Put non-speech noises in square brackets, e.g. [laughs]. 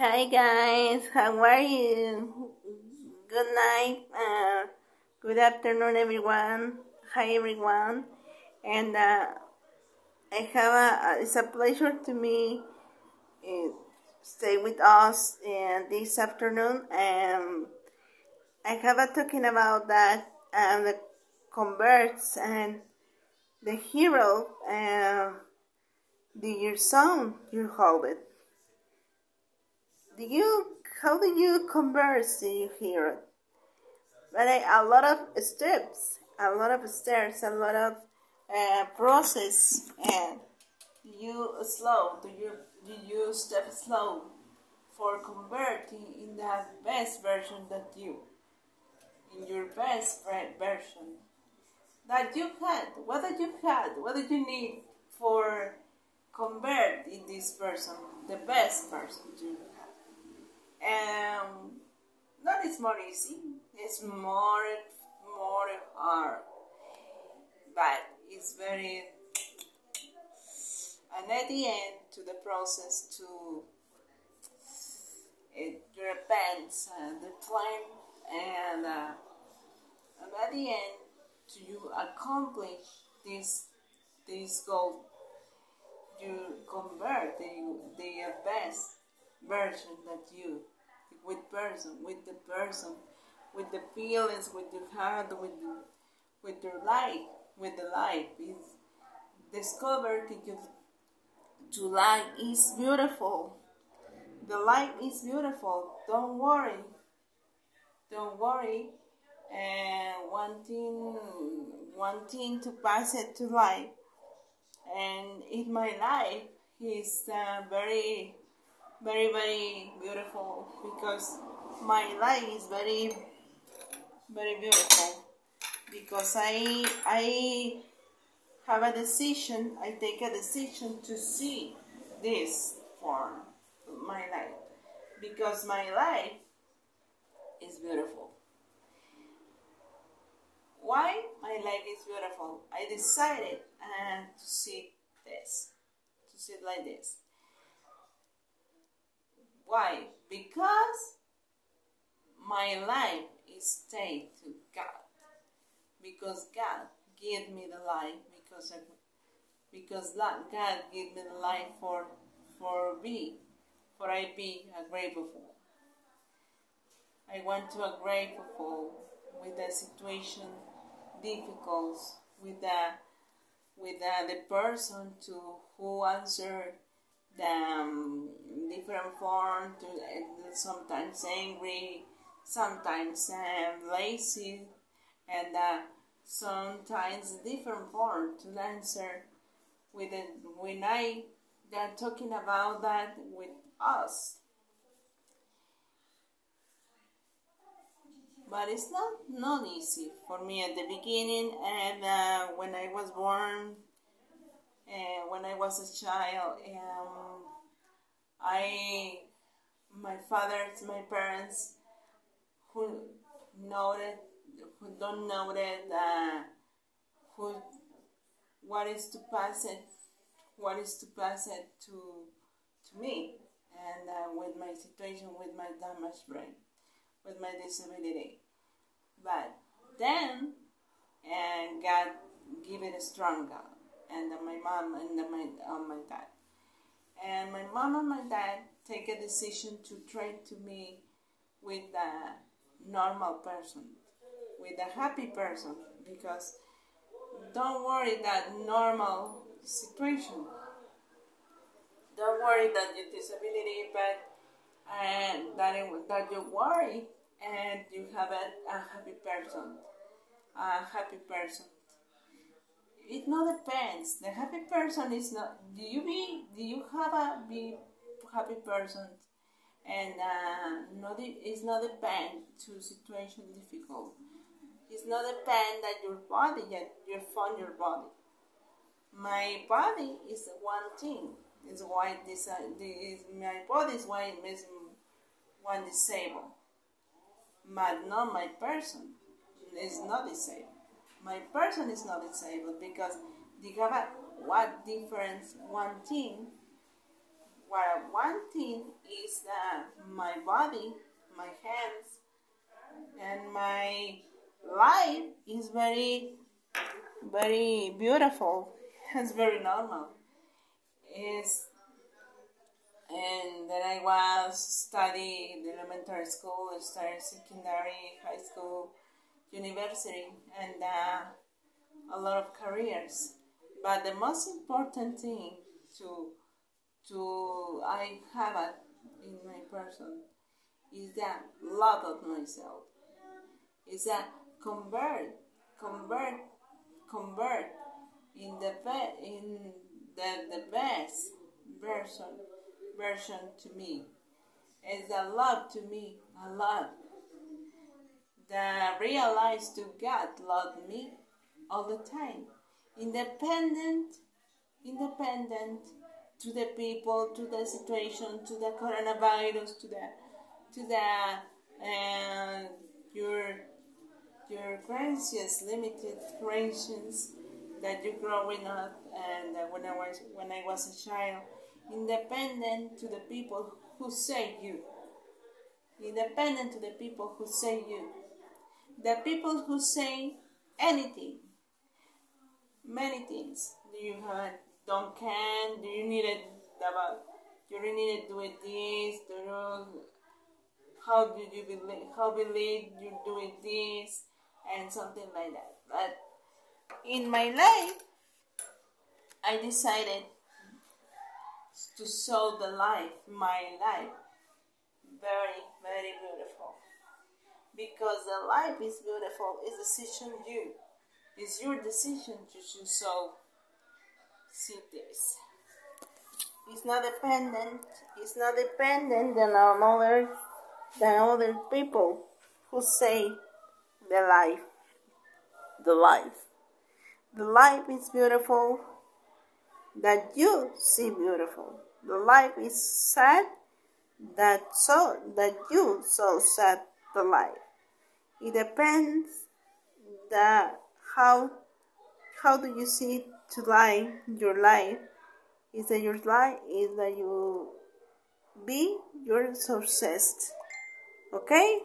Hi guys, how are you? Good night, uh, good afternoon everyone. Hi everyone, and uh, I have a, it's a pleasure to me uh, stay with us uh, this afternoon. And I have a talking about that and the converts and the hero and the your song you hold it. Do you how do you converse do it? But a lot of steps, a lot of stairs, a lot of uh, process, and you slow. Do you do you step slow for converting in that best version that you, in your best version that you had, what did you had, what did you need for convert in this person, the best person you. Um, it's more easy. It's more more hard, but it's very. And at the end, to the process to it depends uh, the plan and uh, and at the end to you accomplish this this goal you convert the, the best version that you with person with the person with the feelings with the heart with the, with your life with the life. Is discover that to life is beautiful. The life is beautiful. Don't worry. Don't worry. And wanting wanting to pass it to life. And in my life is uh, very very very beautiful because my life is very very beautiful. Because i i have a decision i take a decision to see this for my life. Because my life is beautiful. Why my life is beautiful? I decided uh, to see this to see it like this why? Because my life is tied to god. Because god gave me the life because I, because god gave me the life for for me for i be a grateful i want to a grateful with the situation difficult with the with the, the person to who answer the um, different form to uh, sometimes angry sometimes um, lazy and uh, sometimes different form to answer with it. When i they're talking about that with us. But it's not not easy for me at the beginning and uh, when I was born and uh, when I was a child um, I my father's my parents who know it who don't know it uh, who what is to pass it what is to pass it to to me and uh, with my situation with my damaged brain with my disability. But then, and God give it a strong God, and my mom and my uh, my dad, and my mom and my dad take a decision to try to me with a normal person, with a happy person, because don't worry that normal situation. Don't worry that your disability, but and that, it, that you worry and you have a, a happy person, a happy person. It not depends. The happy person is not. Do you be? Do you have a be happy person? And uh, not it's not depend to situation difficult. It's not depend that your body that you find your body. My body is one thing. Is why this, uh, this my body is why it's one disabled, but not my person is not disabled. My person is not disabled because they have what difference one thing well, one thing is that my body, my hands, and my life is very, very beautiful. [laughs] It's very normal. Is and then I was studying elementary school, started secondary, high school, university, and uh, a lot of careers. But the most important thing to to I have a, in my person is that love of myself. Is that convert, convert, convert in the be- in the, the best version version to me. Is a love to me, a love. That realize to God love me all the time. Independent, independent to the people, to the situation, to the coronavirus, to the to the and your your gracious limited creations that you growing up and when I was when I was a child, independent to the people who say you. Independent to the people who say you. The people who say anything. Many things. Do you have don't can? Do you need it about you really need to do it this? Do you how did you believe how believe you doing this and something like that. But in my life I decided to show the life, my life, very, very beautiful. Because the life is beautiful, is decision you. It's your decision to show see this. It's not dependent. It's not dependent on other than other people who say the life. The life. The life is beautiful that you see beautiful. The life is sad that so that you so sad the life. It depends that how how do you see to life your life. Is that your life is that you be your success okay